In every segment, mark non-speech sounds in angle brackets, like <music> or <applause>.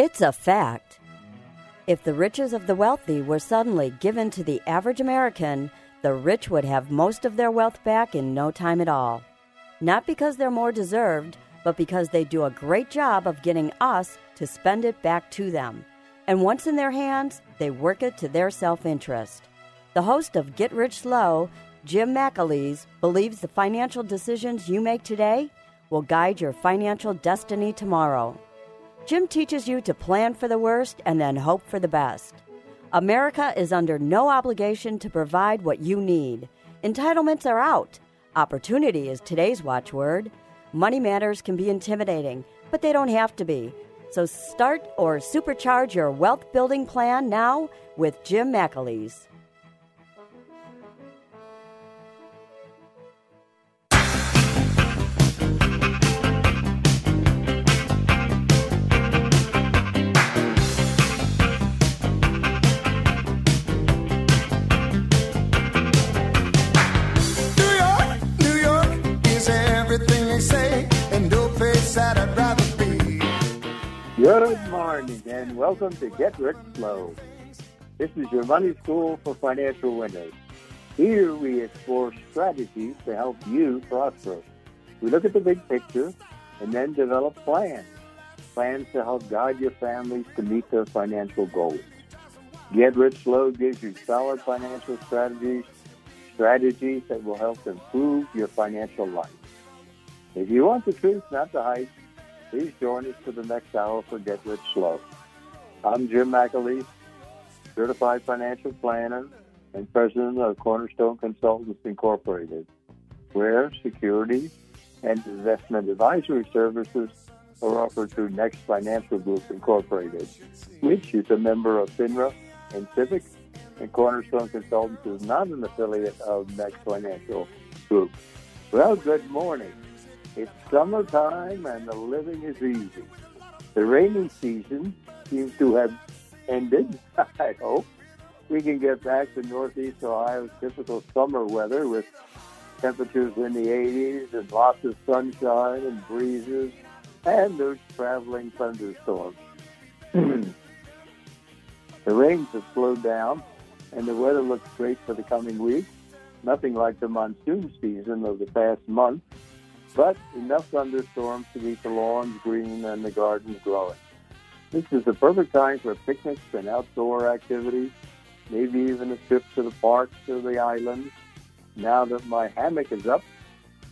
It's a fact. If the riches of the wealthy were suddenly given to the average American, the rich would have most of their wealth back in no time at all. Not because they're more deserved, but because they do a great job of getting us to spend it back to them. And once in their hands, they work it to their self interest. The host of Get Rich Slow, Jim McAleese, believes the financial decisions you make today will guide your financial destiny tomorrow. Jim teaches you to plan for the worst and then hope for the best. America is under no obligation to provide what you need. Entitlements are out. Opportunity is today's watchword. Money matters can be intimidating, but they don't have to be. So start or supercharge your wealth building plan now with Jim McAleese. That I'd rather be. Good morning and welcome to Get Rich Slow. This is your money school for financial winners. Here we explore strategies to help you prosper. We look at the big picture and then develop plans. Plans to help guide your families to meet their financial goals. Get Rich Slow gives you solid financial strategies, strategies that will help improve your financial life. If you want the truth, not the hype, Please join us for the next hour for Get Rich Slow. I'm Jim McAleese, certified financial planner and president of Cornerstone Consultants Incorporated, where securities and investment advisory services are offered through Next Financial Group Incorporated, which is a member of FINRA and SIPC, and Cornerstone Consultants is not an affiliate of Next Financial Group. Well, good morning. It's summertime and the living is easy. The rainy season seems to have ended, <laughs> I hope. We can get back to Northeast Ohio's typical summer weather with temperatures in the 80s and lots of sunshine and breezes and those traveling thunderstorms. <clears throat> the rains have slowed down and the weather looks great for the coming week. Nothing like the monsoon season of the past month but enough thunderstorms to keep the lawns green and the gardens growing. This is the perfect time for picnics and outdoor activities, maybe even a trip to the parks or the islands. Now that my hammock is up,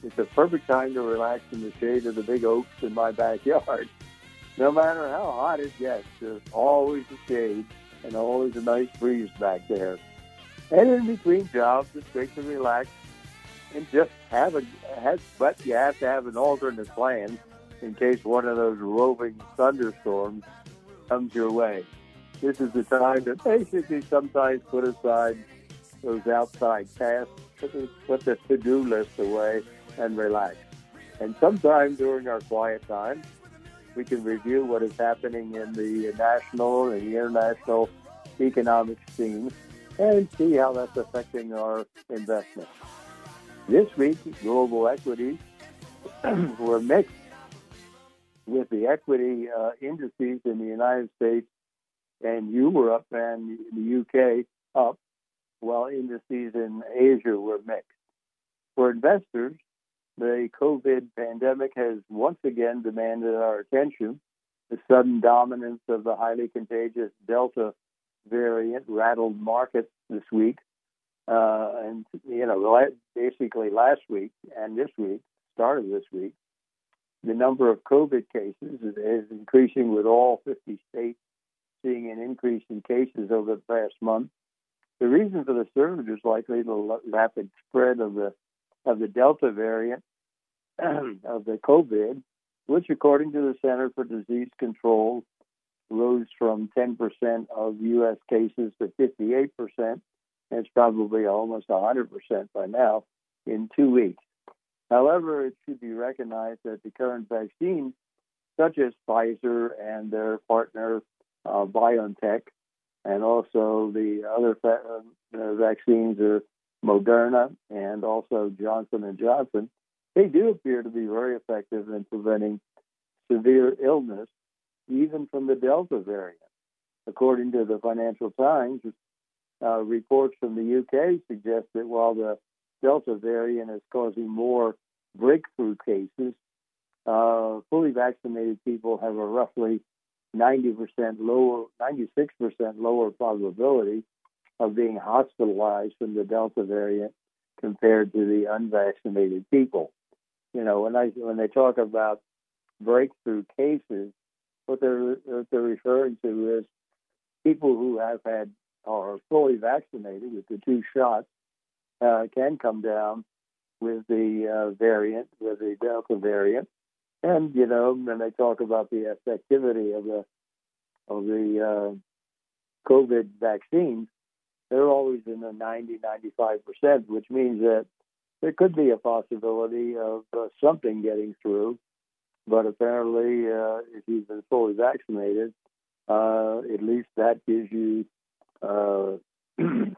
it's a perfect time to relax in the shade of the big oaks in my backyard. <laughs> No matter how hot it gets, there's always a shade and always a nice breeze back there. And in between jobs, it's great to relax and just have a has, but you have to have an alternate plan in case one of those roving thunderstorms comes your way. This is the time to basically sometimes put aside those outside tasks, put the, to-do list away, and relax. And sometime during our quiet time, we can review what is happening in the national and the international economic scene and see how that's affecting our investments. This week, global equities <clears throat> were mixed with the equity uh, indices in the United States and Europe and the UK up, while indices in Asia were mixed. For investors, the COVID pandemic has once again demanded our attention. The sudden dominance of the highly contagious Delta variant rattled markets this week uh, and you know, basically last week and this week, start of this week, the number of COVID cases is, is increasing with all 50 states seeing an increase in cases over the past month. The reason for the surge is likely the rapid spread of the of the Delta variant <clears throat> of the COVID, which, according to the Center for Disease Control, rose from 10% of U.S. cases to 58%. It's probably almost 100% by now in two weeks. However, it should be recognized that the current vaccines, such as Pfizer and their partner uh, BioNTech, and also the other fa- uh, vaccines are Moderna and also Johnson and Johnson, they do appear to be very effective in preventing severe illness, even from the Delta variant. According to the Financial Times, uh, reports from the UK suggest that while the Delta variant is causing more breakthrough cases, uh, fully vaccinated people have a roughly 90% lower, 96% lower probability of being hospitalized from the Delta variant compared to the unvaccinated people. You know, when I when they talk about breakthrough cases, what they're what they're referring to is people who have had are fully vaccinated with the two shots uh, can come down with the uh, variant, with the Delta variant, and you know, when they talk about the effectivity of the of the uh, COVID vaccines, they're always in the 90, 95 percent, which means that there could be a possibility of uh, something getting through. But apparently, uh, if you've been fully vaccinated, uh, at least that gives you <clears throat> the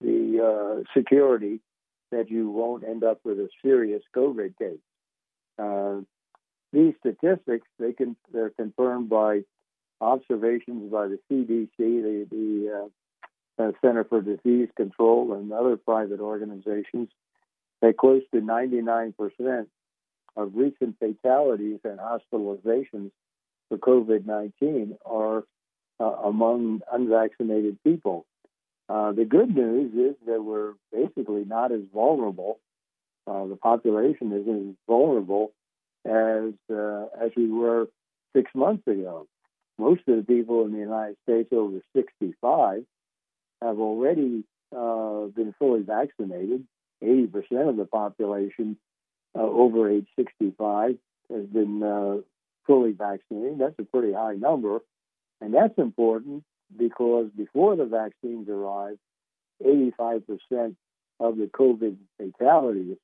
uh, security that you won't end up with a serious COVID case. Uh, these statistics they can they're confirmed by observations by the CDC, the, the uh, uh, Center for Disease Control, and other private organizations. That close to 99% of recent fatalities and hospitalizations for COVID 19 are uh, among unvaccinated people. Uh, the good news is that we're basically not as vulnerable. Uh, the population isn't as vulnerable as uh, as we were six months ago. Most of the people in the United States over 65 have already uh, been fully vaccinated. 80% of the population uh, over age 65 has been fully vaccinated. That's a pretty high number. And that's important because before the vaccines arrived, 85% of the COVID fatalities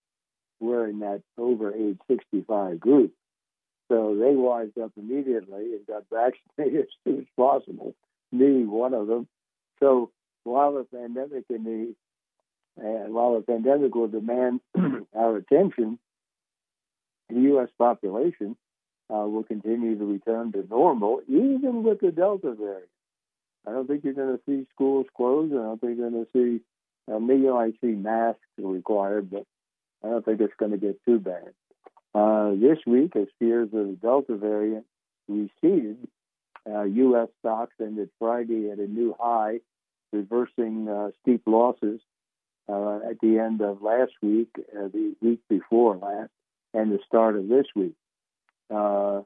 were in that over age 65 group. So they wised up immediately and got vaccinated <laughs> as soon as possible. Me, one of them. So while the pandemic in the and while the pandemic will demand <clears throat> our attention, the U.S. population uh, will continue to return to normal, even with the Delta variant. I don't think you're going to see schools closed. I don't think you're going to see, uh, maybe you might see masks required, but I don't think it's going to get too bad. Uh, this week, as fears of the Delta variant receded, uh, U.S. stocks ended Friday at a new high, reversing uh, steep losses uh, at the end of last week, uh, the week before last, and the start of this week. Uh,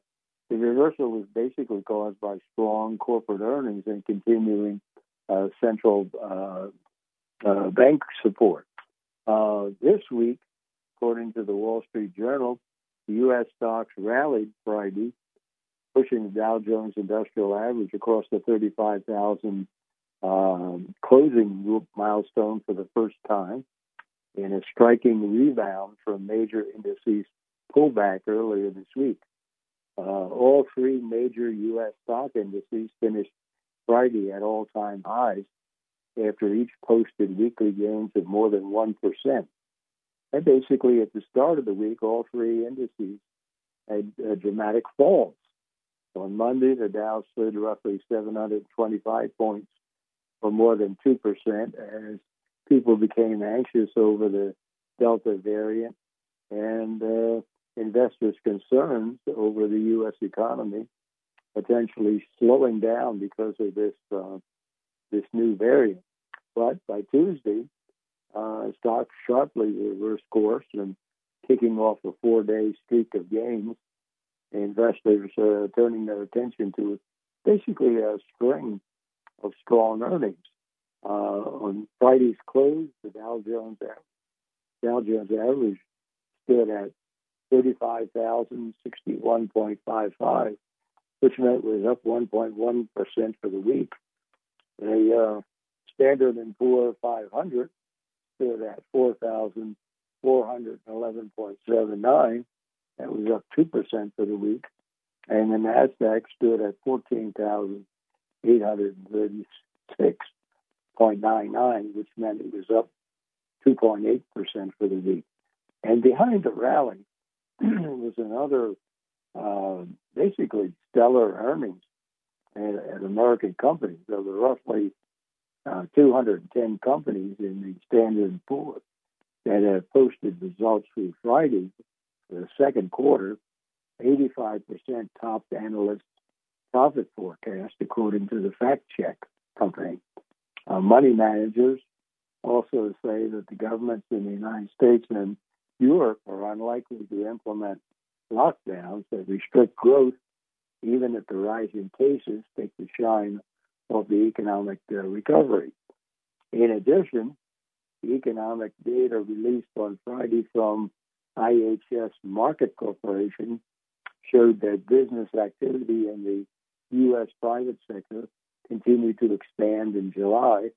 the reversal was basically caused by strong corporate earnings and continuing uh, central uh, uh, bank support. Uh, this week, according to the Wall Street Journal, the U.S. stocks rallied Friday, pushing the Dow Jones Industrial Average across the 35,000 um, closing milestone for the first time in a striking rebound from major indices pullback earlier this week. Uh, all three major U.S. stock indices finished Friday at all time highs after each posted weekly gains of more than 1%. And basically, at the start of the week, all three indices had uh, dramatic falls. On Monday, the Dow slid roughly 725 points, or more than 2%, as people became anxious over the Delta variant and uh, investors' concerns over the U.S. economy potentially slowing down because of this uh, this new variant. But by Tuesday, uh, stocks sharply reversed course and kicking off a four-day streak of gains. Investors are turning their attention to basically a string of strong earnings. Uh, on Friday's close, the Dow Jones Dow Jones average stood at 35,061.55. which meant it was up 1.1% for the week. The uh, Standard and Poor 500 stood at 4,411.79. That was up 2% for the week. And the NASDAQ stood at 14,836.99, which meant it was up 2.8% for the week. And behind the rally <clears throat> was another uh, basically stellar earnings at, at American companies. There were roughly uh, 210 companies in the Standard Poor that have posted results through Friday for the second quarter. 85% topped analyst profit forecast, according to the fact check company. Uh, money managers also say that the governments in the United States and Europe are unlikely to implement lockdowns that restrict growth, even if the rising cases take the shine of the economic uh, recovery. In addition, the economic data released on Friday from IHS Markit Corporation showed that business activity in the U.S. private sector continued to expand in July,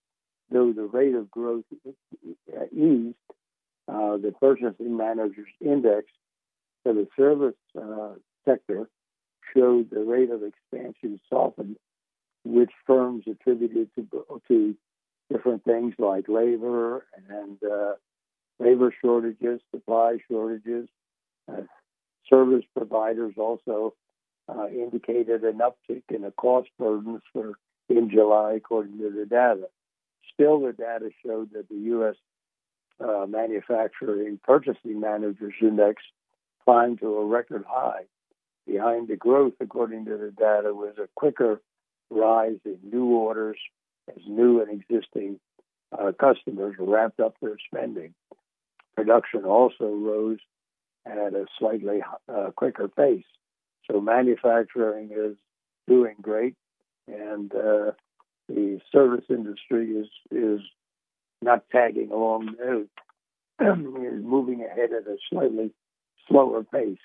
though the rate of growth eased. Uh, the Purchasing Managers Index for the service uh, sector showed the rate of expansion softened, which firms attributed to to different things like labor and uh, labor shortages, supply shortages. Uh, service providers also uh, indicated an uptick in the cost burdens for in July, according to the data. Still, the data showed that the U.S. Uh, manufacturing purchasing managers index climbed to a record high. Behind the growth, according to the data, was a quicker rise in new orders as new and existing uh, customers ramped up their spending. Production also rose at a slightly uh, quicker pace. So manufacturing is doing great, and uh, the service industry is is not tagging along. is moving ahead at a slightly slower pace.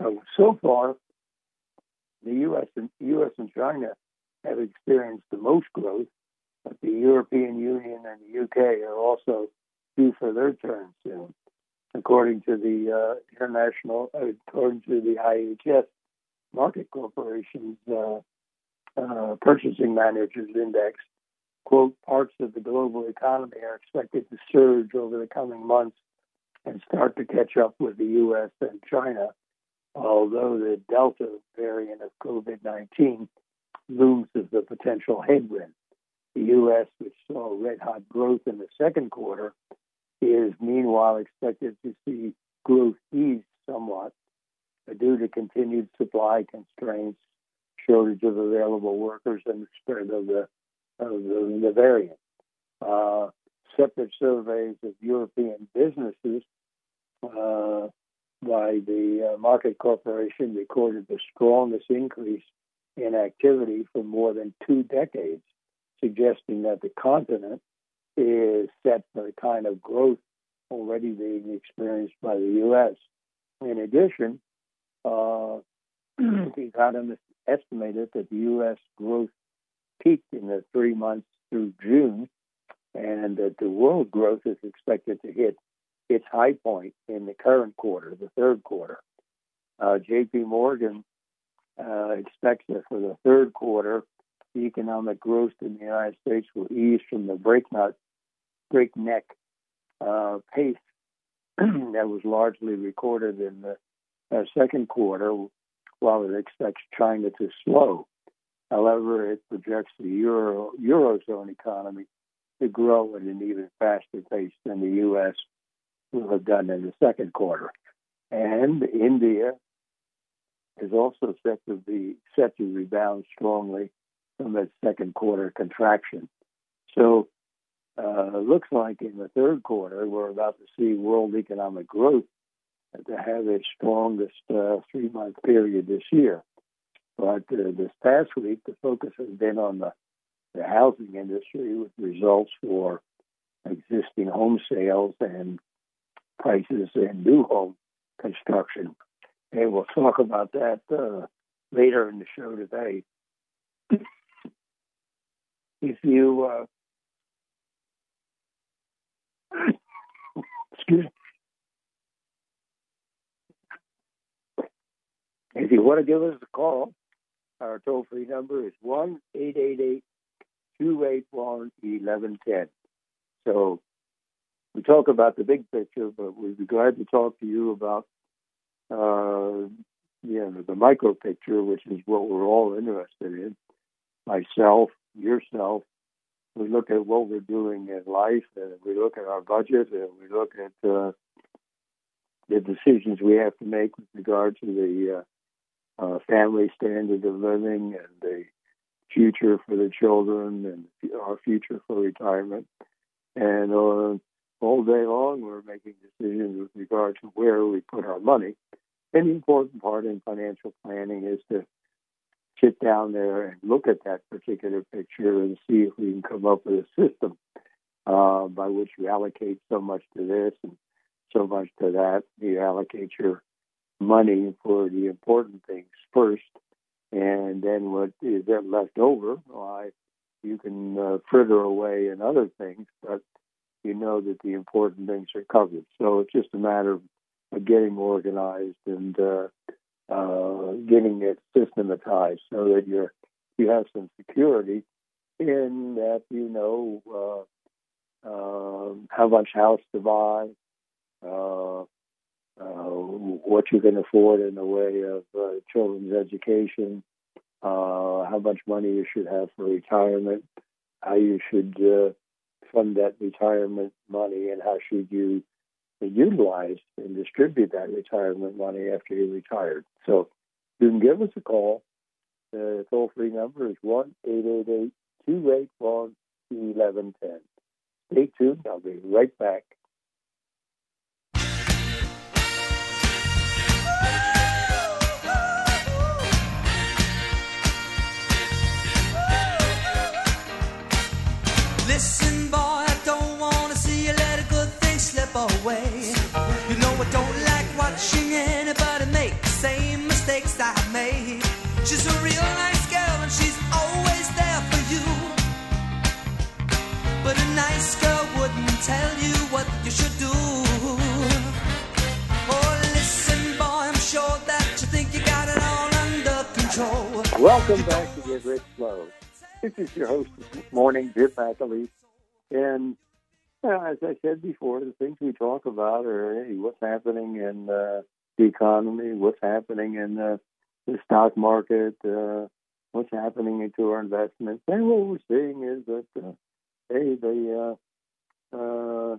So, so far, the U.S. and U.S. and China have experienced the most growth, but the European Union and the UK are also due for their turn soon, according to the uh, international, uh, according to the IHS Markit Corporation's uh, uh, Purchasing Managers Index. Quote: Parts of the global economy are expected to surge over the coming months and start to catch up with the U.S. and China, although the Delta variant of COVID 19 looms as a potential headwind. The U.S., which saw red hot growth in the second quarter, is meanwhile expected to see growth ease somewhat due to continued supply constraints, shortage of available workers, and the spread of the, of the, the variant. Uh, separate surveys of European businesses uh, by the uh, Markit Corporation recorded the strongest increase in activity for more than two decades, suggesting that the continent is set for the kind of growth already being experienced by the U.S. In addition, uh, <clears throat> economists estimated that the U.S. growth peaked in the three months through June, and that the world growth is expected to hit its high point in the current quarter, the third quarter. Uh, J.P. Morgan uh, expects that for the third quarter, the economic growth in the United States will ease from the breakneck, breakneck uh, pace <clears throat> that was largely recorded in the uh, second quarter, while it expects China to slow. However, it projects the Euro, Eurozone economy to grow at an even faster pace than the U.S will have done in the second quarter. And India is also set to be set to rebound strongly from its second quarter contraction. So uh, looks like in the third quarter we're about to see world economic growth to have its strongest uh, three month period this year. But uh, this past week, the focus has been on the, the housing industry with results for existing home sales and prices in new home construction. And we'll talk about that uh, later in the show today. if you uh, excuse me. If you want to give us a call, our toll free number is 1 888 281 1110. So we talk about the big picture, but we'd be glad to talk to you about uh, you know, the micro picture, which is what we're all interested in. Myself, yourself, we look at what we're doing in life, and we look at our budget, and we look at uh, the decisions we have to make with regard to the uh, uh, family standard of living and the future for the children and our future for retirement. And uh, all day long, we're making decisions with regard to where we put our money. And the important part in financial planning is to sit down there and look at that particular picture and see if we can come up with a system uh, by which you allocate so much to this and so much to that. You allocate your money for the important things first, and then what is left over, why you can uh, fritter away in other things, but you know that the important things are covered. So it's just a matter of getting organized and uh, uh, getting it systematized so that you're you have some security in that you know uh, uh, how much house to buy, uh, what you can afford in the way of uh, children's education, uh, how much money you should have for retirement, how you should uh, fund that retirement money, and how should you utilize and distribute that retirement money after you're retired. So you can give us a call. The toll free number is 1 888 281 1110. Stay tuned. I'll be right back. Welcome back to Get Rich Slow. This is your host this morning, Jim McAleese. And uh, as I said before, the things we talk about are hey, what's happening in uh, the economy, what's happening in the stock market, uh, what's happening into our investments. And what we're seeing is that, uh, hey, the, uh,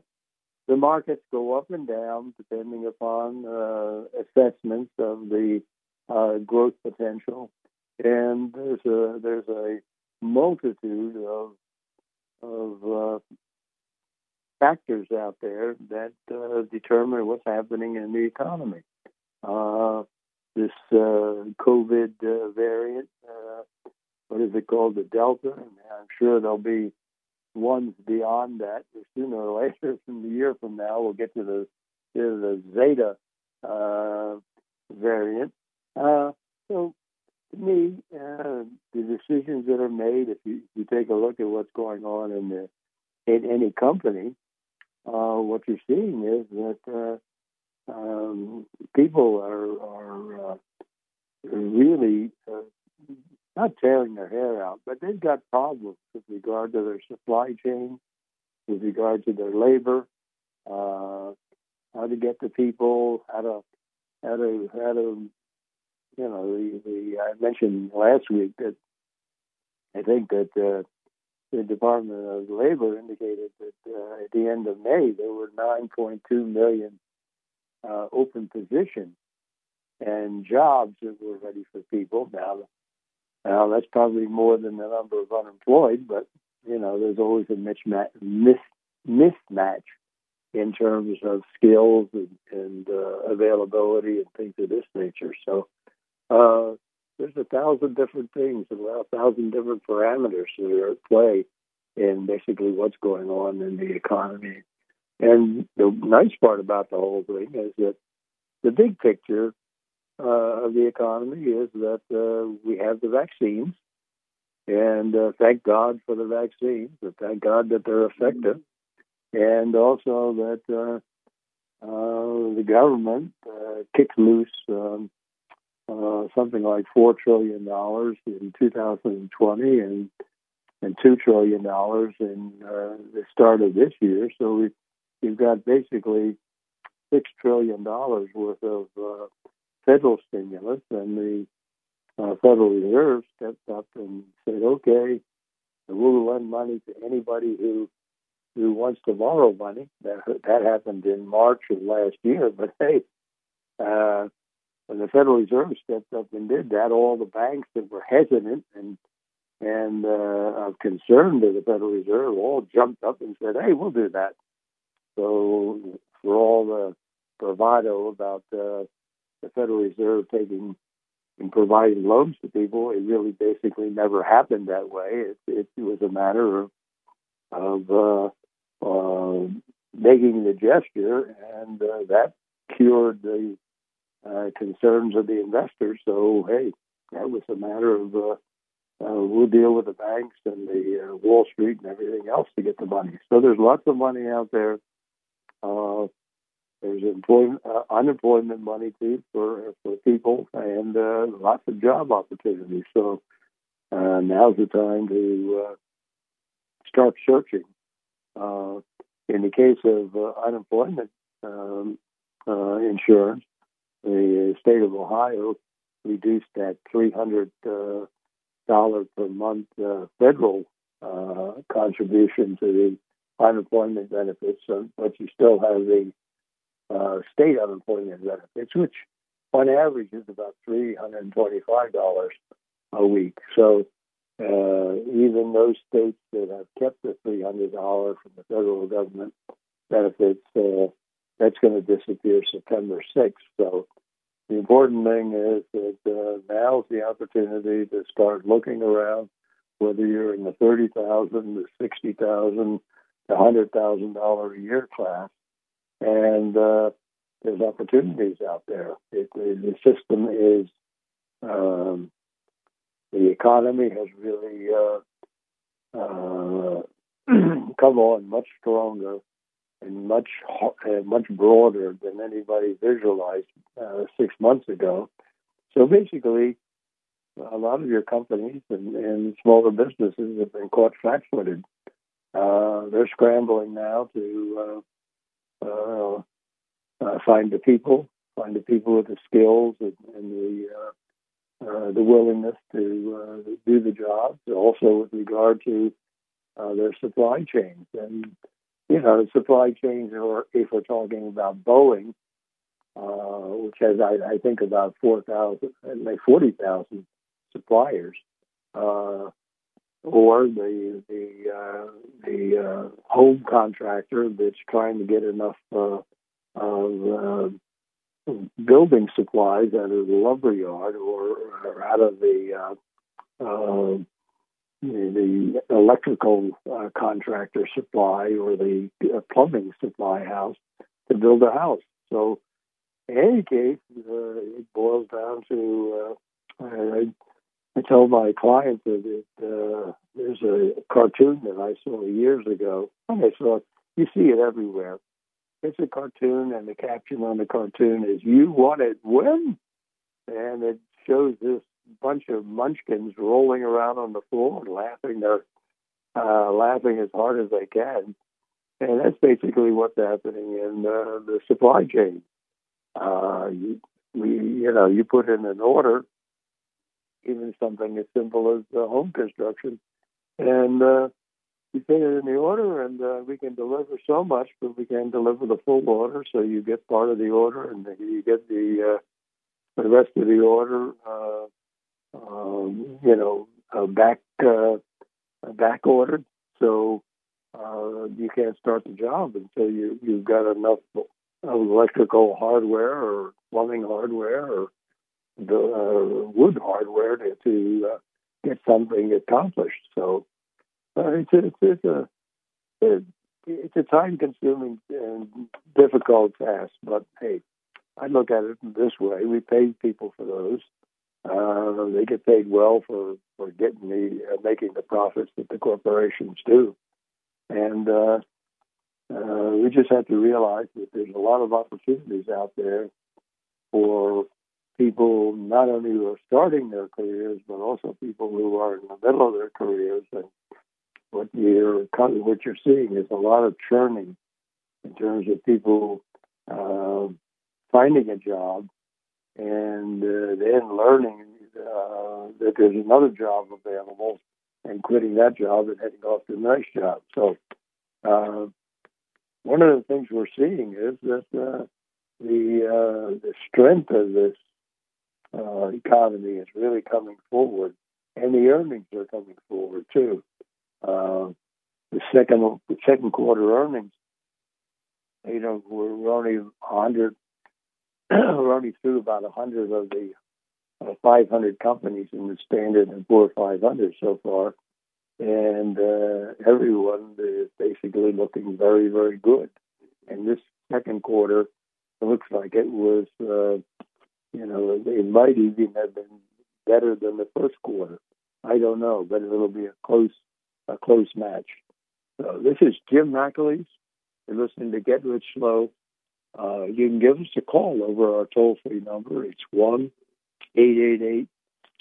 the markets go up and down depending upon assessments of the growth potential. And there's a, there's a multitude of of uh, factors out there that uh, determine what's happening in the economy. Uh, this uh, COVID uh, variant, uh, what is it called, the Delta? I'm sure there'll be ones beyond that. Sooner or later, <laughs> from a year from now, we'll get to the to the Zeta variant. so to me, uh, the decisions that are made, if you, you take a look at what's going on in the in any company, uh, what you're seeing is that uh, um, people are are uh, really uh, not tearing their hair out, but they've got problems with regard to their supply chain, with regard to their labor, uh, how to get the people, how to how to how to you know, the, the I mentioned last week that I think that uh, the Department of Labor indicated that uh, at the end of May there were 9.2 million uh, open positions and jobs that were ready for people. Now, now that's probably more than the number of unemployed, but you know, there's always a mismatch, mis, mismatch in terms of skills and, and uh, availability and things of this nature. So uh, there's a thousand different things and a thousand different parameters that are at play in basically what's going on in the economy. And the nice part about the whole thing is that the big picture uh, of the economy is that uh, we have the vaccines, and uh, thank God for the vaccines, but thank God that they're effective, and also that uh, uh, the government kicked loose um, uh, something like four trillion dollars in 2020 and and two trillion dollars in uh, the start of this year. So we we've got basically six trillion dollars worth of uh, federal stimulus, and the uh, Federal Reserve stepped up and said, "Okay, we'll lend money to anybody who who wants to borrow money." That that happened in March of last year, but hey. Uh, when the Federal Reserve stepped up and did that, all the banks that were hesitant and and uh, of concern to the Federal Reserve all jumped up and said, "Hey, we'll do that." So for all the bravado about uh, the Federal Reserve taking and providing loans to people, it really basically never happened that way. It, it was a matter of of uh, uh, making the gesture, and uh, that cured the uh, concerns of the investors. So, hey, that was a matter of uh, uh, we'll deal with the banks and the uh, Wall Street and everything else to get the money. So there's lots of money out there. Uh, there's employment, uh, unemployment money too for for people, and uh, lots of job opportunities. So uh, now's the time to uh, start searching. Uh, in the case of uh, unemployment um, uh, insurance, the state of Ohio reduced that three hundred uh, dollar per month uh, federal uh, contribution to the unemployment benefits, but you still have the uh, state unemployment benefits, which on average is about three hundred and twenty-five dollars a week. So uh, even those states that have kept the three hundred dollars from the federal government benefits, uh, that's going to disappear September sixth. So the important thing is that uh, now's the opportunity to start looking around, whether you're in the thirty thousand, the sixty thousand, the hundred thousand dollar a year class, and uh, there's opportunities out there. It, the system is um, the economy has really uh, uh, <clears throat> come on much stronger and much uh, much broader than anybody visualized uh, six months ago. So basically, a lot of your companies and, and smaller businesses have been caught flat-footed. Uh, they're scrambling now to uh, uh, uh, find the people, find the people with the skills and, and the the willingness to do the job. Also, with regard to their supply chains and you know, supply chains, or if we're talking about Boeing, uh, which has, I, I think, about 4,000, like 40,000 suppliers, uh, or the the uh, the uh, home contractor that's trying to get enough uh, of uh, building supplies out of the lumber yard or, or out of the the electrical uh, contractor supply or the uh, plumbing supply house to build a house. So, in any case, uh, it boils down to uh, I, I tell my clients that it, uh, there's a cartoon that I saw years ago. And I saw you see it everywhere. It's a cartoon, and the caption on the cartoon is "You want it when," and it shows this bunch of munchkins rolling around on the floor and laughing their uh, laughing as hard as they can. And that's basically what's happening in uh, the supply chain. Uh, you, we, you know, you put in an order, even something as simple as uh, home construction, and uh, you put it in the order, and uh, we can deliver so much, but we can't deliver the full order. So you get part of the order, and you get the uh, the rest of the order uh, um, you know, uh, back uh, back ordered. So uh, you can't start the job until you you've got enough electrical hardware or plumbing hardware or the uh, wood hardware to, to uh, get something accomplished. So uh, it's a, it's, it's a it's a time consuming and difficult task, but hey, I look at it this way: we pay people for those. Uh, they get paid well for for getting the uh, making the profits that the corporations do, and uh, uh, we just have to realize that there's a lot of opportunities out there for people not only who are starting their careers, but also people who are in the middle of their careers. And what you're what you're seeing is a lot of churning in terms of people uh, finding a job and uh, then learning uh, that there's another job available and quitting that job and heading off to the next job. So, uh, one of the things we're seeing is that uh, the uh, the strength of this uh, economy is really coming forward, and the earnings are coming forward too. The second the second quarter earnings, you know, we're only 100 <clears throat> only through about 100 of the uh, 500 companies in the Standard and Poor 500 so far, and uh, everyone is basically looking very, very good. And this second quarter it looks like it was, uh, you know, it might even have been better than the first quarter. I don't know, but it'll be a close, a close match. So this is Jim McAleese. You're listening to Get Rich Slow uh, you can give us a call over our toll free number. It's 1 888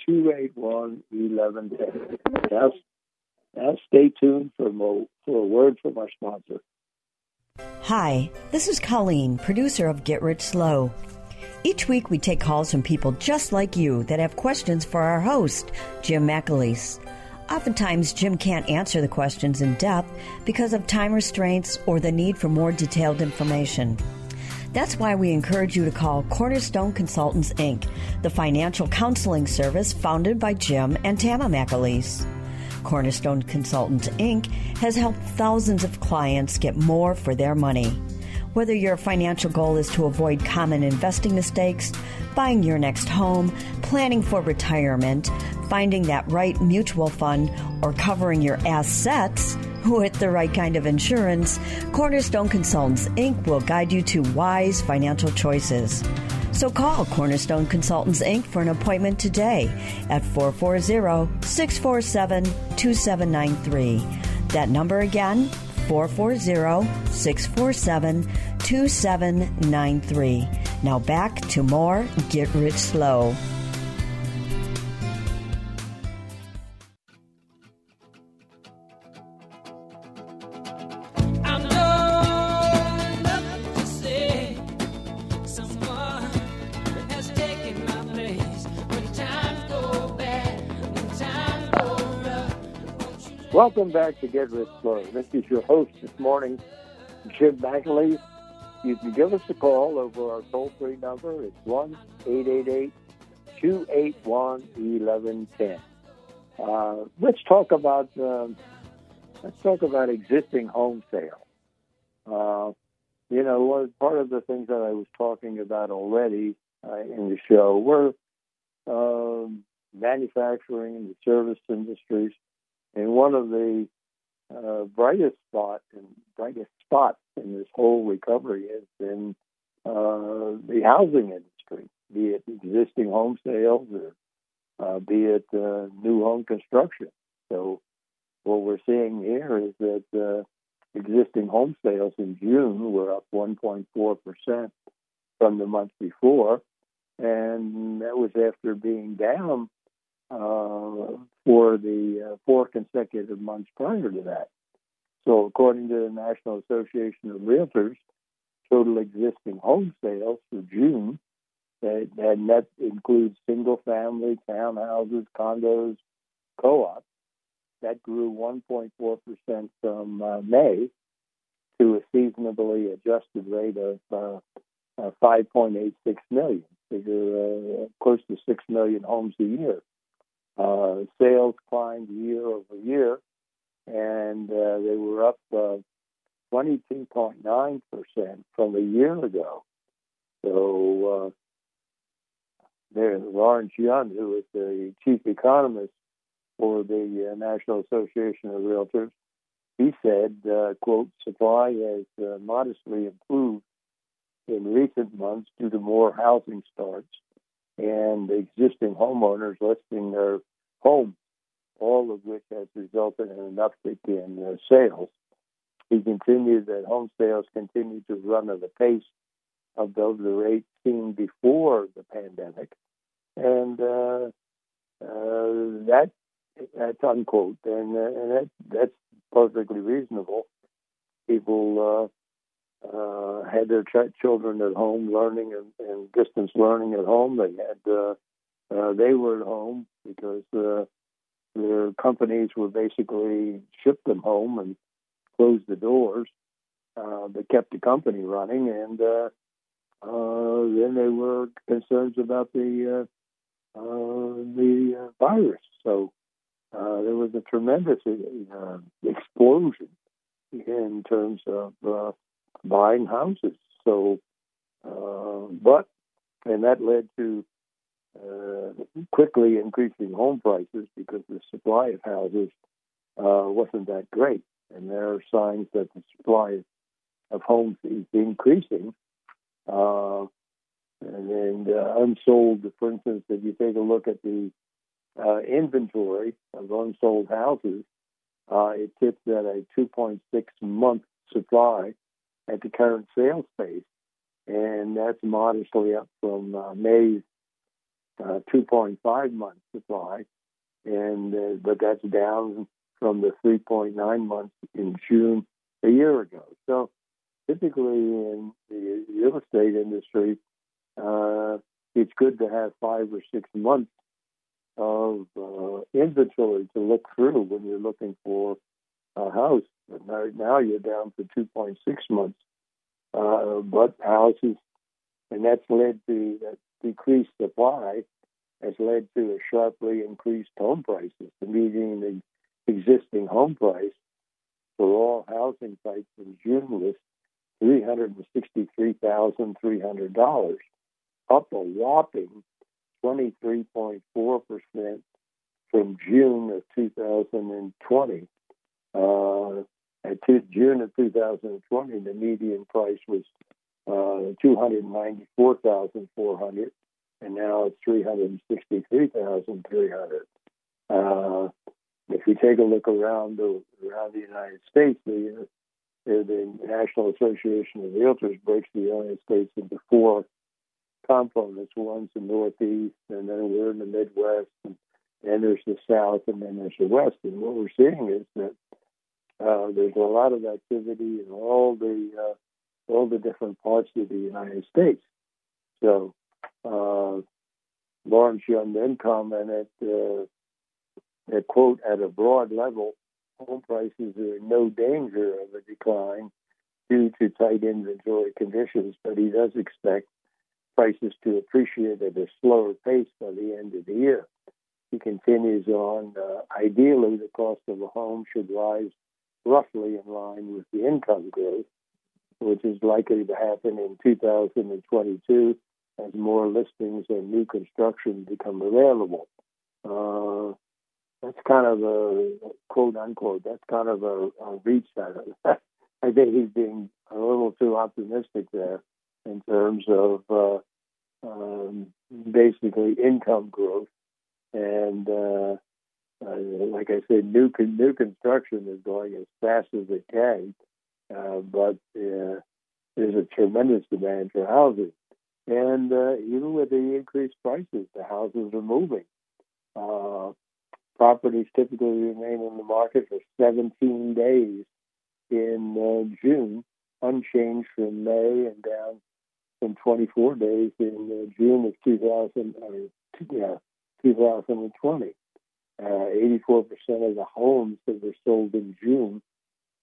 281 1110. Now, now stay tuned for, mo- for a word from our sponsor. Hi, this is Colleen, producer of Get Rich Slow. Each week we take calls from people just like you that have questions for our host, Jim McAleese. Oftentimes, Jim can't answer the questions in depth because of time restraints or the need for more detailed information. That's why we encourage you to call Cornerstone Consultants, Inc., the financial counseling service founded by Jim and Tama McAleese. Cornerstone Consultants, Inc. has helped thousands of clients get more for their money. Whether your financial goal is to avoid common investing mistakes, buying your next home, planning for retirement, finding that right mutual fund, or covering your assets, with the right kind of insurance, Cornerstone Consultants Inc. will guide you to wise financial choices. So call Cornerstone Consultants Inc. for an appointment today at 440 647 2793. That number again, 440 647 2793. Now back to more Get Rich Slow. Welcome back to Get Rich Slow. This is your host this morning, Jim McAleese. You can give us a call over our toll free number. It's 1 888 281 1110. Uh, let's talk about um, let's talk about existing home sales. Uh, you know, part of the things that I was talking about already uh, in the show were um, manufacturing and the service industries. And one of the uh, brightest spots and brightest spots in this whole recovery has been uh, the housing industry, be it existing home sales or uh, be it uh, new home construction. So what we're seeing here is that uh, existing home sales in June were up 1.4 percent from the month before, and that was after being down uh, for the uh, four consecutive months prior to that. So, according to the National Association of Realtors, total existing home sales for June, that, and that includes single family, townhouses, condos, co ops, that grew 1.4% from uh, May to a seasonably adjusted rate of uh, uh, 5.86 million, figure uh, close to 6 million homes a year. Uh, sales climbed year over year, and uh, they were up uh, 22.9% from a year ago. So, uh, there, Lawrence Yun, who is the chief economist for the uh, National Association of Realtors, he said, uh, quote, supply has uh, modestly improved in recent months due to more housing starts and existing homeowners listing their homes, all of which has resulted in an uptick in uh, sales. He continued that home sales continue to run at a pace above the rate seen before the pandemic, and uh, uh, that that's unquote, and uh, and that that's perfectly reasonable. People uh, had their ch- children at home learning and, and distance learning at home. They had uh, uh, they were at home because uh, their companies were basically shipped them home and closed the doors. Uh, that kept the company running, and uh, uh, then there were concerns about the uh, uh, the uh, virus. So uh, there was a tremendous uh, explosion in terms of uh, buying houses. So, uh, but and that led to uh, quickly increasing home prices because the supply of houses uh, wasn't that great, and there are signs that the supply of homes is increasing. Uh, and, and uh, unsold, for instance, if you take a look at the uh, inventory of unsold houses, it sits at a 2.6 month supply at the current sales pace, and that's modestly up from uh, May's uh, 2.5 month supply, and uh, but that's down from the 3.9 months in June a year ago. So typically in the real estate industry, uh, it's good to have five or six months of uh, inventory to look through when you're looking for a house. But right now you're down to 2.6 months. Uh, but houses, and that's led to that decreased supply, has led to a sharply increased home prices. Median the existing home price for all housing types in June was $363,300, up a whopping 23.4% from June of 2020. Uh, at June of 2020, the median price was uh, 294,400, and now it's 363,300. Uh, if we take a look around the around the United States, the the National Association of Realtors breaks the United States into four components. One's the Northeast, and then we're in the Midwest, and then there's the South, and then there's the West. And what we're seeing is that uh, there's a lot of activity in all the uh, all the different parts of the United States. So uh, Lawrence Yun then commented uh, that quote at a broad level, home prices are in no danger of a decline due to tight inventory conditions, but he does expect prices to appreciate at a slower pace by the end of the year. He continues on, uh, ideally, the cost of a home should rise roughly in line with the income growth, which is likely to happen in 2022 as more listings and new construction become available. Uh, that's kind of a quote unquote. That's kind of a, a reach. <laughs> I think he's being a little too optimistic there in terms of uh, um, basically income growth, and uh, uh, like I said, new con- new construction is going as fast as it can, uh, but uh, there's a tremendous demand for housing, and uh, even with the increased prices, the houses are moving. Uh, properties typically remain in the market for 17 days in uh, June, unchanged from May and down from 24 days in June of 2000, uh, yeah, 2020. Uh, 84% of the homes that were sold in June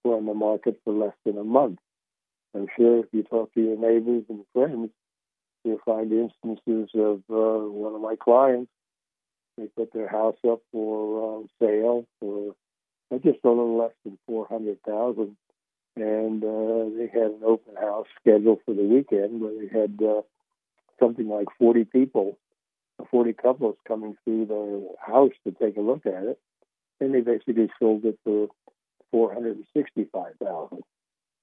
were on the market for less than a month. I'm sure if you talk to your neighbors and friends, you'll find instances of uh, one of my clients they put their house up for uh, sale for uh, just a little less than four hundred thousand, and uh, they had an open house scheduled for the weekend where they had uh, something like forty people, uh, forty couples coming through the house to take a look at it, and they basically sold it for four hundred and sixty-five thousand,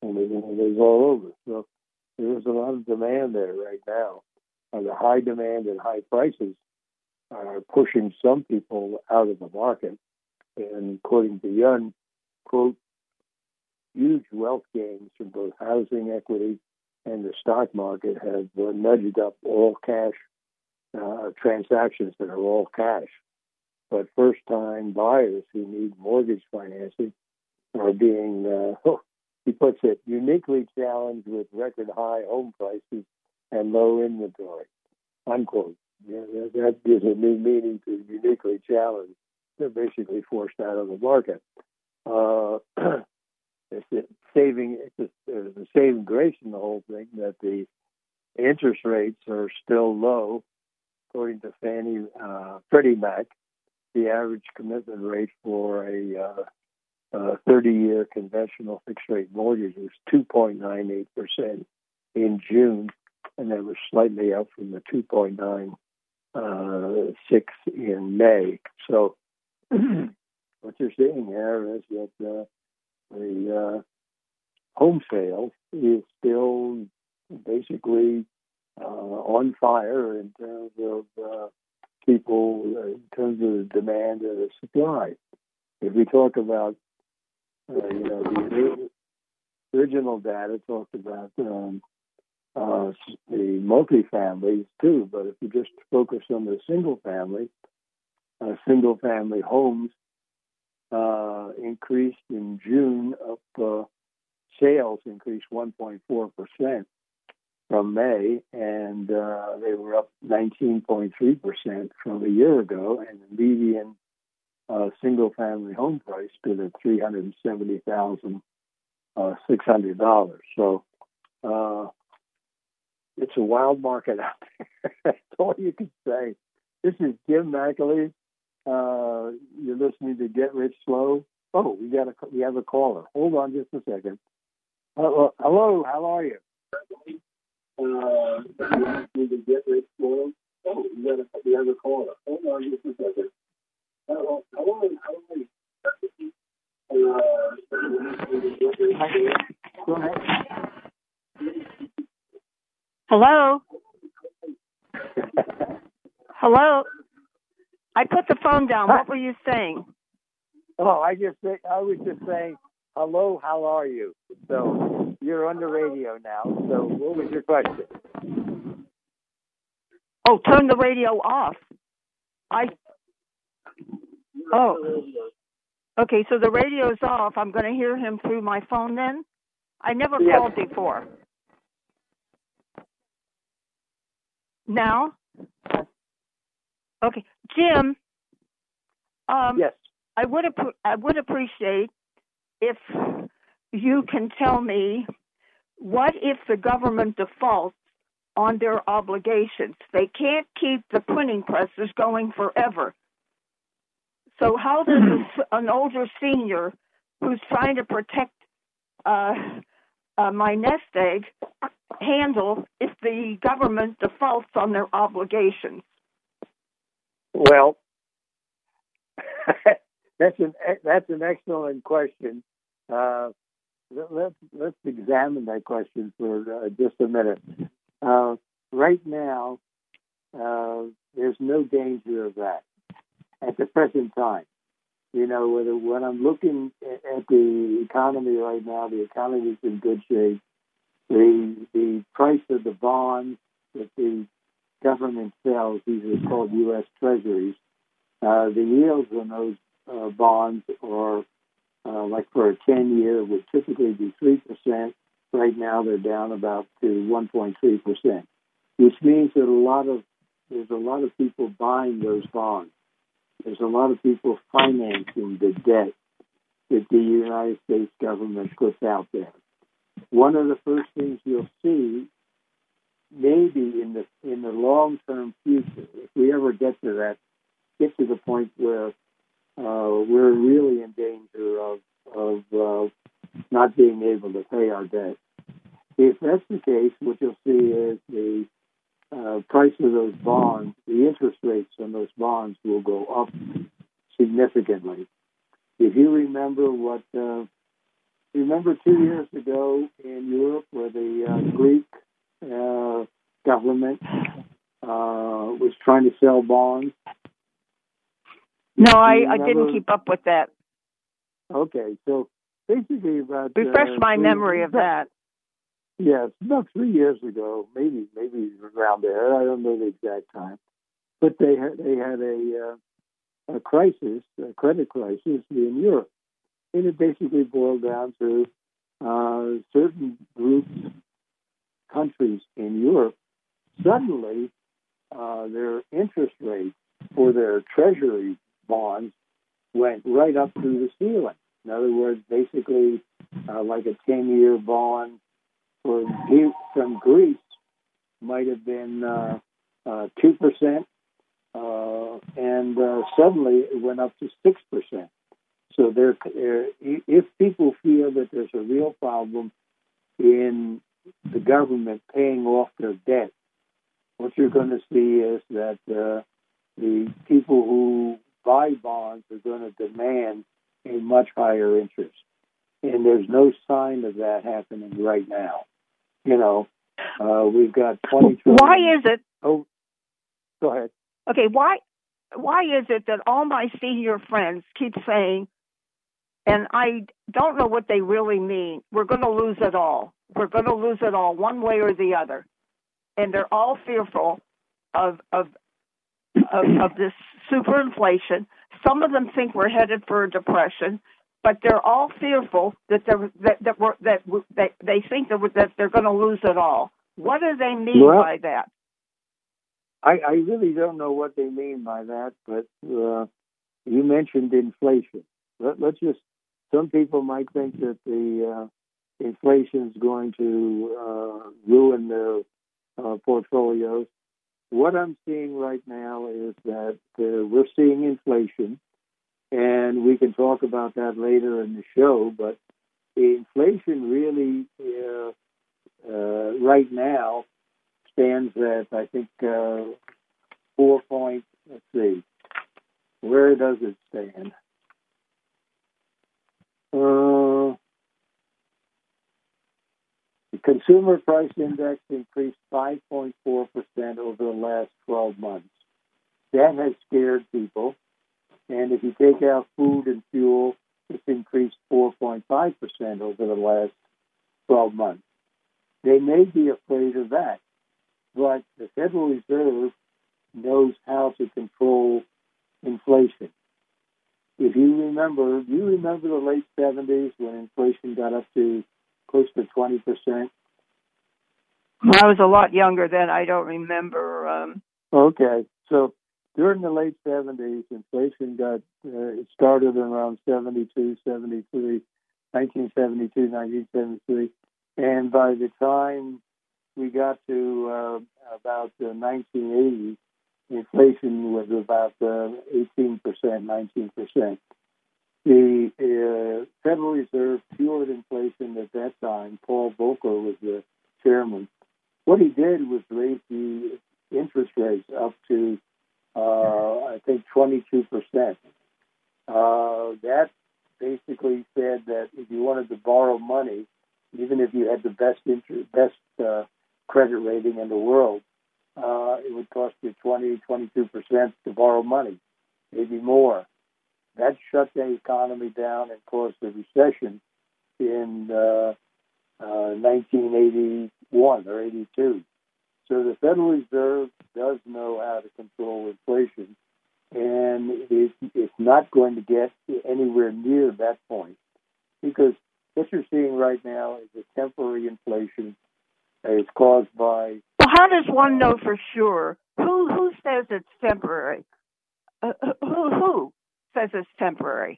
and it was all over. So there's a lot of demand there right now. Uh, the high demand and high prices are pushing some people out of the market. And according to Yun, quote, huge wealth gains from both housing equity and the stock market have uh, nudged up all cash uh, transactions that are all cash. But first time buyers who need mortgage financing are being, uh, <laughs> he puts it, uniquely challenged with record high home prices and low inventory. Unquote. Yeah, that, gives a new meaning to uniquely challenged. They're basically forced out of the market. Uh, <clears throat> it's saving, it's the saving grace in the whole thing that the interest rates are still low, according to Fannie uh, Freddie Mac. The average commitment rate for a uh, uh, 30-year conventional fixed-rate mortgage was 2.98 percent in June, and that was slightly up from the 2.96 uh, in May. So, <clears throat> what you're seeing here is that uh, the home sale is still basically uh, on fire in terms of uh, people, in terms of the demand and the supply. If we talk about, uh, you know, the original data talked about um, uh, the multifamilies too, but if you just focus on the single family, uh, single family homes uh, increased in June up uh, sales increased 1.4 percent from May, and uh, they were up 19.3 percent from a year ago, and the median uh, single-family home price stood at three hundred seventy thousand uh. So uh, it's a wild market out <laughs> there. That's all you can say. This is Jim McAleese. Uh, you're listening to Get Rich Slow. Oh, we got a we have a caller. Hold on just a second. Uh, hello, how are you? Hello? Hello? I put the phone down. What were you saying? Oh, I just I was just saying hello. How are you? So you're on the radio now. So what was your question? Oh, turn the radio off. I. Oh. Okay, so the radio's off. I'm going to hear him through my phone then. I never Yes. called before. Now? Okay, Jim. Um, Yes. I would appre- I would appreciate if you can tell me what if the government defaults on their obligations. They can't keep the printing presses going forever. So how does s- an older senior who's trying to protect uh, uh, my nest egg handle if the government defaults on their obligations? Well, <laughs> that's an that's an excellent question. Uh, let's let's examine that question for uh, just a minute. Uh, right now, uh, there's no danger of that at the present time. You know, whether when I'm looking at the economy right now, the economy is in good shape. The the price of the bonds that the government sells, these are called U.S. Treasuries. Uh, the yields on those uh, bonds are uh, like for a 10 year would typically be 3%. Right now they're down about to 1.3%, which means that a lot of there's a lot of people buying those bonds. There's a lot of people financing the debt that the United States government puts out there. One of the first things you'll see, maybe in the in the long term future, if we ever get to that, get to the point where we're really in danger of of uh, not being able to pay our debt. If that's the case, what you'll see is the uh, price of those bonds, the interest rates on those bonds will go up significantly. If you remember what, uh, remember two years ago in Europe where the uh, Greek uh, government uh, was trying to sell bonds. No, I, I didn't keep up with that. Okay, so basically about Refresh uh, my three- memory of that. Yes, about three years ago, maybe maybe around there. I don't know the exact time, but they had they had a uh, a crisis, a credit crisis in Europe, and it basically boiled down to uh, certain groups, countries in Europe, suddenly uh, their interest rate for their treasury bonds went right up through the ceiling. In other words, basically uh, like a ten-year bond for from Greece might have been uh, uh, two percent, uh, and uh, suddenly it went up to six percent. So there, there, if people feel that there's a real problem in the government paying off their debt, what you're going to see is that uh, the people who buy bonds are going to demand a much higher interest and there's no sign of that happening right now. You know, uh, we've got twenty trillion. Why is it? Oh, go ahead. Okay, why why is it that all my senior friends keep saying, and I don't know what they really mean. We're going to lose it all. We're going to lose it all, one way or the other, and they're all fearful of of of, of this superinflation. Some of them think we're headed for a depression, but they're all fearful that they're that that, we're, that, that they think that, that they're going to lose it all. What do they mean Well- by that? I, I really don't know what they mean by that, but uh, you mentioned inflation. Let, let's just. Some people might think that the uh, inflation is going to uh, ruin their uh, portfolios. What I'm seeing right now is that uh, we're seeing inflation, and we can talk about that later in the show. But inflation really, uh, uh, right now, stands at I think uh, four point. Let's see, where does it stand? Uh, the consumer price index increased 5.4 percent over the last 12 months. That has scared people, and if you take out food and fuel, it's increased 4.5 percent over the last 12 months. They may be afraid of that but the Federal Reserve knows how to control inflation. If you remember, you remember the late 70s when inflation got up to close to 20%? I was a lot younger then. I don't remember. Um, Okay, so during the late 70s, inflation got, uh, it started around 72, 73, 1972, 1973, and by the time we got to uh, about uh, 1980, inflation was about uh, 18%, 19%. The uh, Federal Reserve cured inflation at that time. Paul Volcker was the chairman. What he did was raise the interest rates up to, uh, I think, 22%. Uh, that basically said that if you wanted to borrow money, even if you had the best interest, best uh, credit rating in the world, uh, it would cost you 20, 22 percent to borrow money, maybe more. That shut the economy down and caused a recession in uh, uh, 1981 or 82. So the Federal Reserve does know how to control inflation, and it, it's not going to get anywhere near that point because what you're seeing right now is a temporary inflation. Uh, It's caused by well, how does one know for sure? Who who says it's temporary? Uh, who who says it's temporary?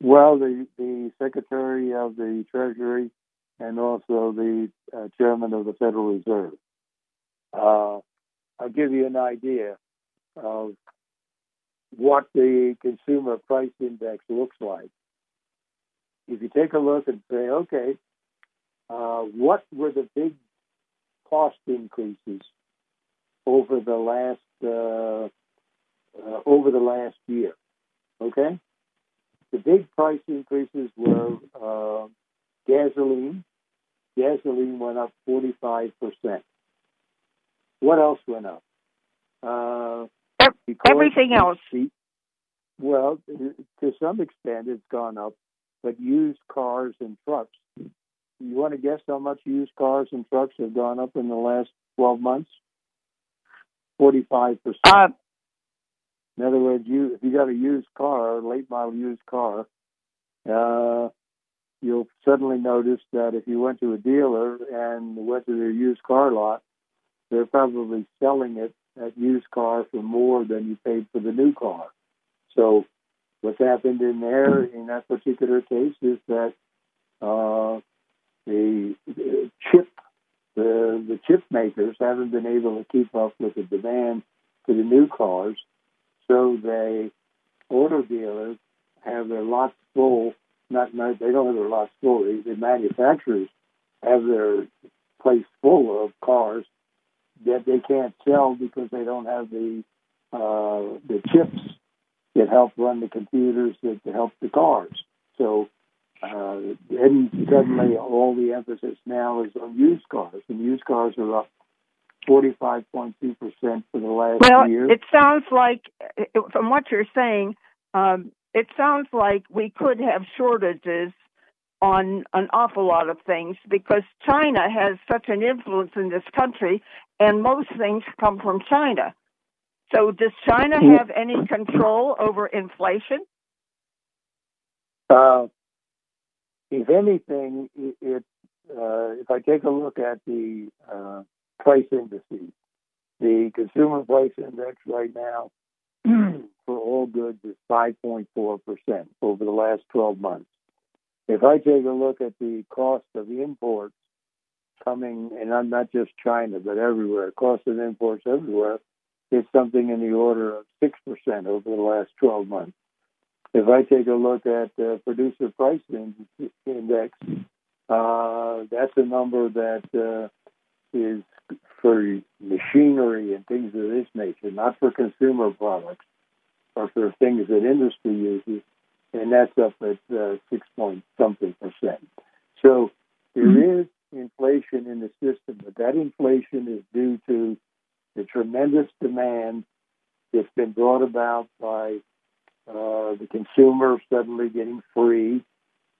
well the the Secretary of the Treasury and also the uh, Chairman of the Federal Reserve. Uh, I'll give you an idea of what the consumer price index looks like. If you take a look and say, okay, uh, what were the big cost increases over the last uh, uh, over the last year? Okay, the big price increases were uh, gasoline. Gasoline went up forty five percent. what else went up? Uh, Everything else. well, to some extent, it's gone up, but used cars and trucks. You want to guess how much used cars and trucks have gone up in the last 12 months? 45%. Uh, In other words, you if you got a used car, late model used car, uh, you'll suddenly notice that if you went to a dealer and went to their used car lot, they're probably selling it at used car for more than you paid for the new car. So what's happened in there in that particular case is that uh, the, the chip the the chip makers haven't been able to keep up with the demand for the new cars, so they auto dealers have their lots full. Not, not they don't have their lots full. The, the manufacturers have their place full of cars that they can't sell because they don't have the uh, the chips that help run the computers that help the cars. So uh, then suddenly all the emphasis now is on used cars, and used cars are up 45.2% for the last well, year. it sounds like, from what you're saying, um, it sounds like we could have shortages on an awful lot of things because China has such an influence in this country, and most things come from China. So, does China have any control over inflation? Uh, if anything, it, it uh, if I take a look at the uh, price indices, the consumer price index right now <clears throat> for all goods is 5.4% over the last 12 months. If I take a look at the cost of imports coming, and I'm not just China, but everywhere, cost of imports everywhere, it's something in the order of 6% over the last 12 months. If I take a look at the producer price index, uh, that's a number that uh, is for machinery and things of this nature, not for consumer products, or for things that industry uses, and that's up at uh, six point something percent. So there is inflation in the system, but that inflation is due to the tremendous demand that's been brought about by uh, the consumer suddenly getting free.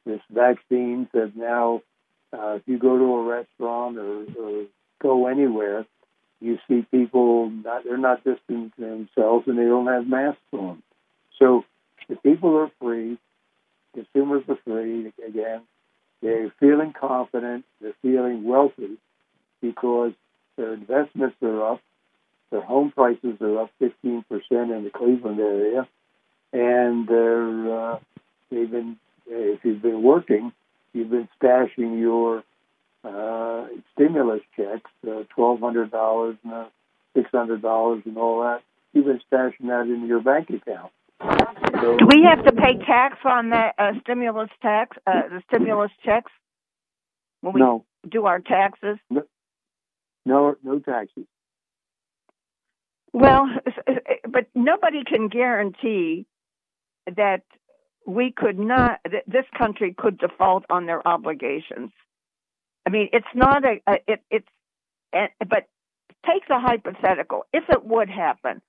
This vaccines have now, uh, if you go to a restaurant or, or go anywhere, you see people not they're not distancing themselves and they don't have masks on. So the people are free, consumers are free again. They're feeling confident, they're feeling wealthy because their investments are up, their home prices are up 15% in the Cleveland area, and they're uh, they've been if you've been working, you've been stashing your uh, stimulus checks, uh, twelve hundred dollars and uh, six hundred dollars and all that. You've been stashing that in your bank account. So, Do we have to pay tax on that uh, stimulus tax, uh, the stimulus checks, when we no, do our taxes? no, no taxes. Well, <laughs> but nobody can guarantee that we could not, that this country could default on their obligations. I mean, it's not a, a it, it's, and, but take the hypothetical. If it would happen,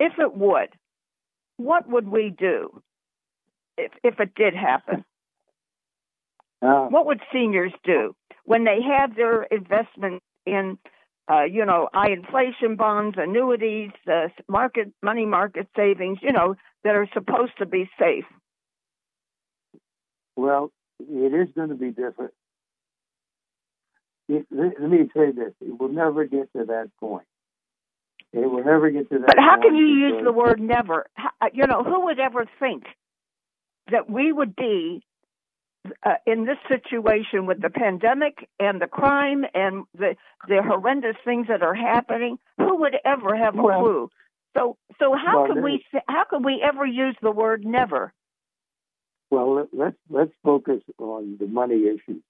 if it would, what would we do if if it did happen? <laughs> Uh, What would seniors do when they have their investment in, uh, you know, I inflation bonds, annuities, uh, market money market savings, you know, that are supposed to be safe? well, it is going to be different. It, let me say this: it will never get to that point. It will never get to that. But how can you use the word never? Uh, you know, who would ever think that we would be uh, in this situation with the pandemic and the crime and the the horrendous things that are happening? Who would ever have a Well- clue? So, so how Well, can we how can we ever use the word never? Well, let, let's let's focus on the money issues.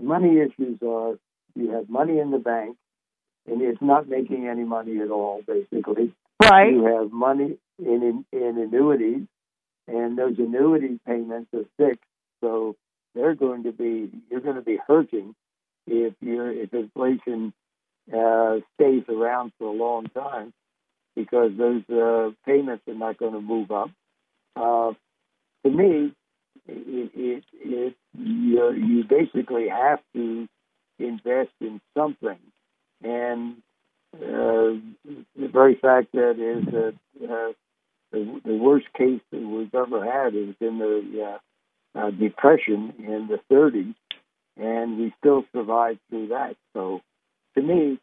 The money issues are you have money in the bank, and it's not making any money at all. Basically, Right. you have money in, in in annuities, and those annuity payments are fixed, so they're going to be you're going to be hurting if you're if inflation uh, stays around for a long time because those uh, payments are not going to move up. Uh, to me, it, it, it, you, you basically have to invest in something. And uh, the very fact that is that uh, the, the worst case that we've ever had is in the uh, uh, depression in the 30s, and we still survived through that. So, to me,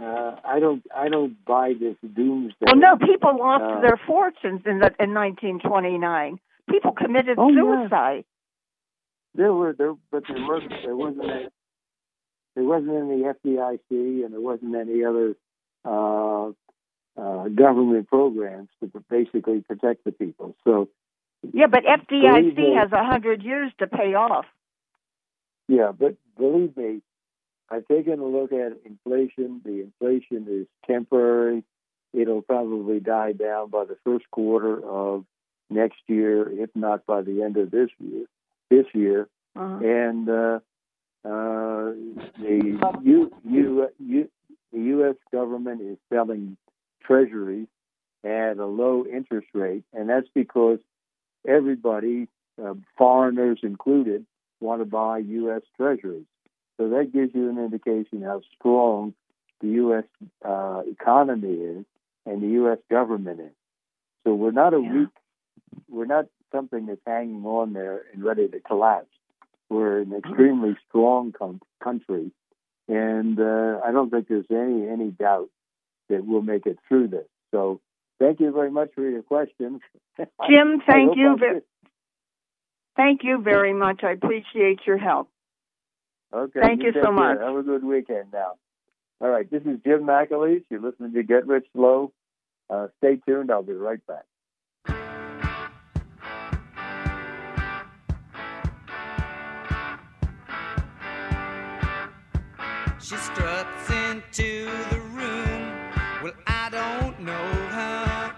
uh, I don't I don't buy this doomsday. Well, no, people lost Uh, their fortunes in the in 1929. People committed Oh, yeah. suicide. There were there, but there wasn't there wasn't any, there wasn't any FDIC and there wasn't any other uh, uh, government programs to basically protect the people. So Yeah, but FDIC me. has a hundred years to pay off. yeah, but believe me, I've taken a look at inflation. The inflation is temporary. It'll probably die down by the first quarter of next year, if not by the end of this year. This year, Uh-huh. and uh, uh, the U, U, U, the U.S. government is selling treasuries at a low interest rate, and that's because everybody, uh, foreigners included, want to buy U.S. treasuries. So that gives you an indication how strong the U.S. Uh, economy is and the U.S. government is. So we're not a Yeah. weak, we're not something that's hanging on there and ready to collapse. We're an extremely strong com- country, and uh, I don't think there's any any doubt that we'll make it through this. So thank you very much for your question, <laughs> Jim, thank you. Ve- Thank you very much. I appreciate your help. Okay. Thank you take so care. much. Have a good weekend now. All right. This is Jim McAleese. You're listening to Get Rich Slow. Uh, stay tuned. I'll be right back. She struts into the room. Well, I don't know her.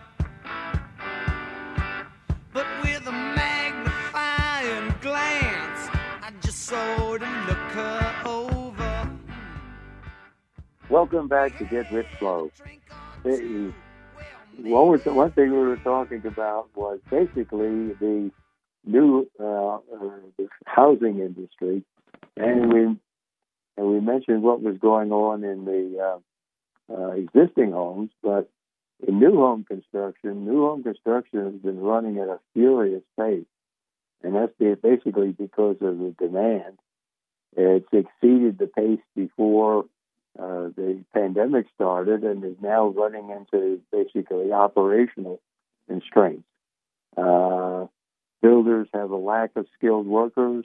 But with a magnifying glance, I just sort of look her over. Welcome back to Get Rich Slow. One, was, one thing we were talking about was basically the new uh, uh, housing industry, and we and we mentioned what was going on in the uh, uh, existing homes, but in new home construction, new home construction has been running at a furious pace, and that's basically because of the demand. It's exceeded the pace before uh, the pandemic started and is now running into basically operational constraints. Uh, builders have a lack of skilled workers.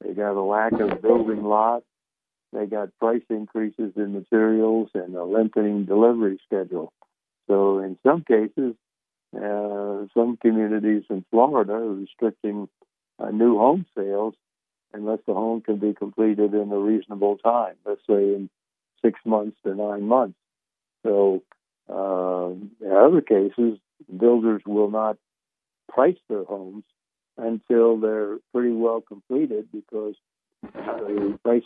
They got a lack of building lots. They got price increases in materials and a lengthening delivery schedule. So in some cases, uh, some communities in Florida are restricting uh, new home sales unless the home can be completed in a reasonable time. Let's say in six months to nine months. So uh, in other cases, builders will not price their homes until they're pretty well completed because the price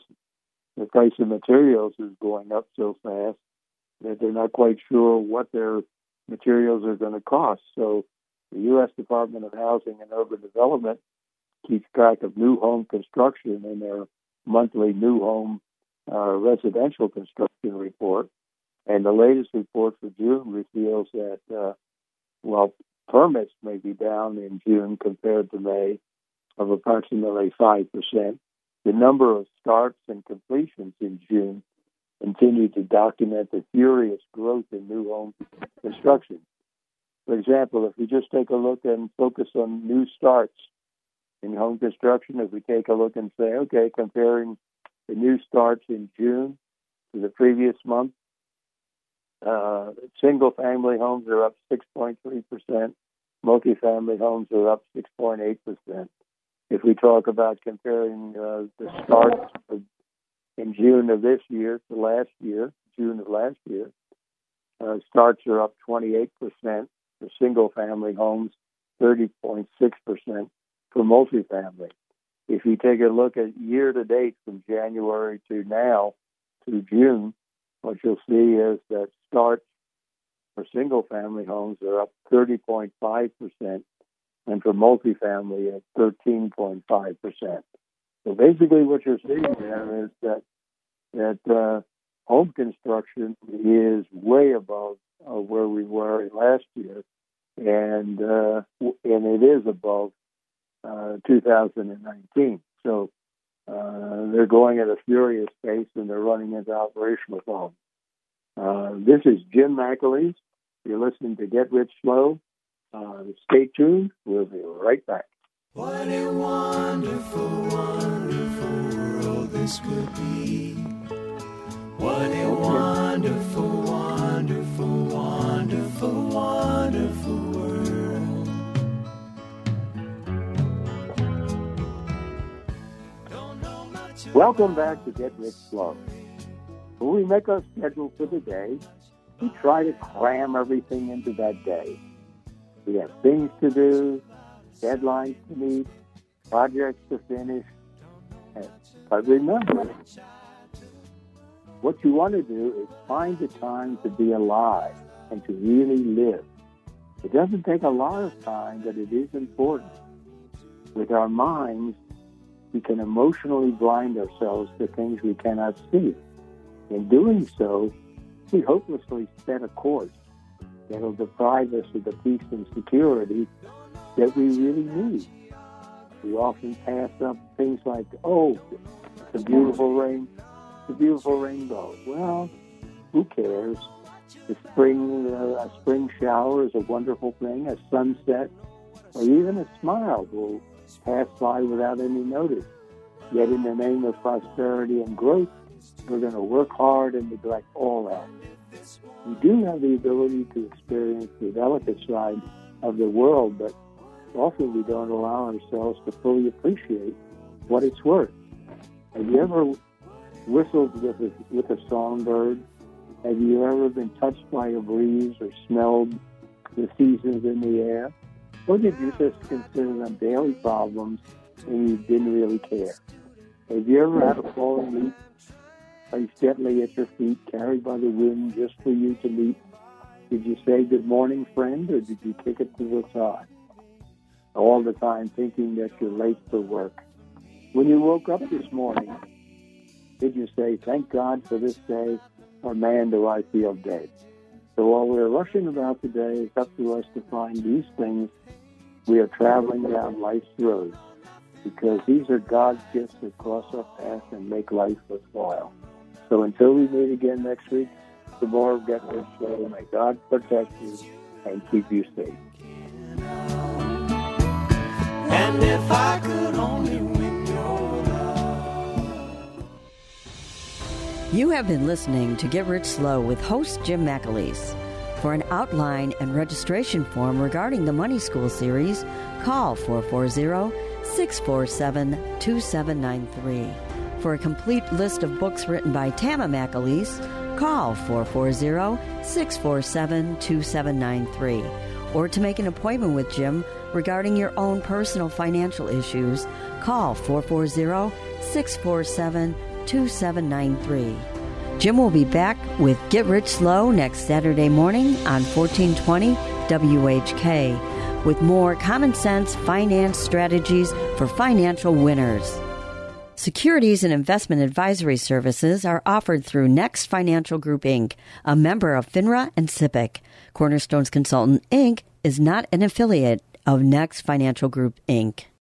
the price of materials is going up so fast that they're not quite sure what their materials are going to cost. So the U.S. Department of Housing and Urban Development keeps track of new home construction in their monthly new home uh, residential construction report. And the latest report for June reveals that, uh, well, permits may be down in June compared to May of approximately 5%. The number of starts and completions in June continue to document the furious growth in new home construction. For example, if we just take a look and focus on new starts in home construction, if we take a look and say, okay, comparing the new starts in June to the previous month, uh, single family homes are up 6.3%, multifamily homes are up 6.8%. If we talk about comparing uh, the starts of, in June of this year to last year, June of last year, uh, starts are up 28% for single family homes, 30.6% for multifamily. If you take a look at year to date from January to now to June, what you'll see is that starts for single family homes are up 30.5%, and for multifamily at 13.5%. So basically, what you're seeing there is that that uh, home construction is way above uh, where we were last year, and uh, and it is above uh, 2019. So uh, they're going at a furious pace, and they're running into operational problems. Uh, this is Jim McAleese. You're listening to Get Rich Slow. Uh, stay tuned. We'll be right back. What a wonderful, wonderful world this would be. What a wonderful, wonderful, wonderful, wonderful world. Don't know much Welcome back to Get Rich Slow. When we make our schedule for the day, we try to cram everything into that day. We have things to do, deadlines to meet, projects to finish. But remember, what you want to do is find the time to be alive and to really live. It doesn't take a lot of time, but it is important. With our minds, we can emotionally blind ourselves to things we cannot see. In doing so, we hopelessly set a course that will deprive us of the peace and security that we really need. We often pass up things like, oh, a beautiful rain, a beautiful rainbow. Well, who cares? The spring, uh, a spring shower is a wonderful thing. A sunset, or even a smile, will pass by without any notice. Yet, in the name of prosperity and growth, we're going to work hard and neglect all that. We do have the ability to experience the delicate side of the world, but often we don't allow ourselves to fully appreciate what it's worth. Have you ever whistled with a, with a songbird? Have you ever been touched by a breeze or smelled the seasons in the air? Or did you just consider them daily problems and you didn't really care? Have you ever had a fallen leaf placed gently at your feet, carried by the wind just for you to meet? Did you say good morning, friend, or did you kick it to the side? All the time thinking that you're late for work. When you woke up this morning, did you say, thank God for this day, or man, do I feel dead? So while we're rushing about today, it's up to us to find these things we are traveling down life's road because these are God's gifts that cross our path and make life worthwhile. So until we meet again next week, the more of Get Rich Slow, may God protect you and keep you safe. And if I could only win your love. You have been listening to Get Rich Slow with host Jim McAleese. For an outline and registration form regarding the Money School series, call 440 647 2793. For a complete list of books written by Tama McAleese, call 440 647 2793. Or to make an appointment with Jim regarding your own personal financial issues, call 440 647 2793. Jim will be back with Get Rich Slow next Saturday morning on 1420 WHK with more common sense finance strategies for financial winners. Securities and investment advisory services are offered through Next Financial Group Inc., a member of FINRA and SIPC. Cornerstones Consultant Inc. is not an affiliate of Next Financial Group Inc.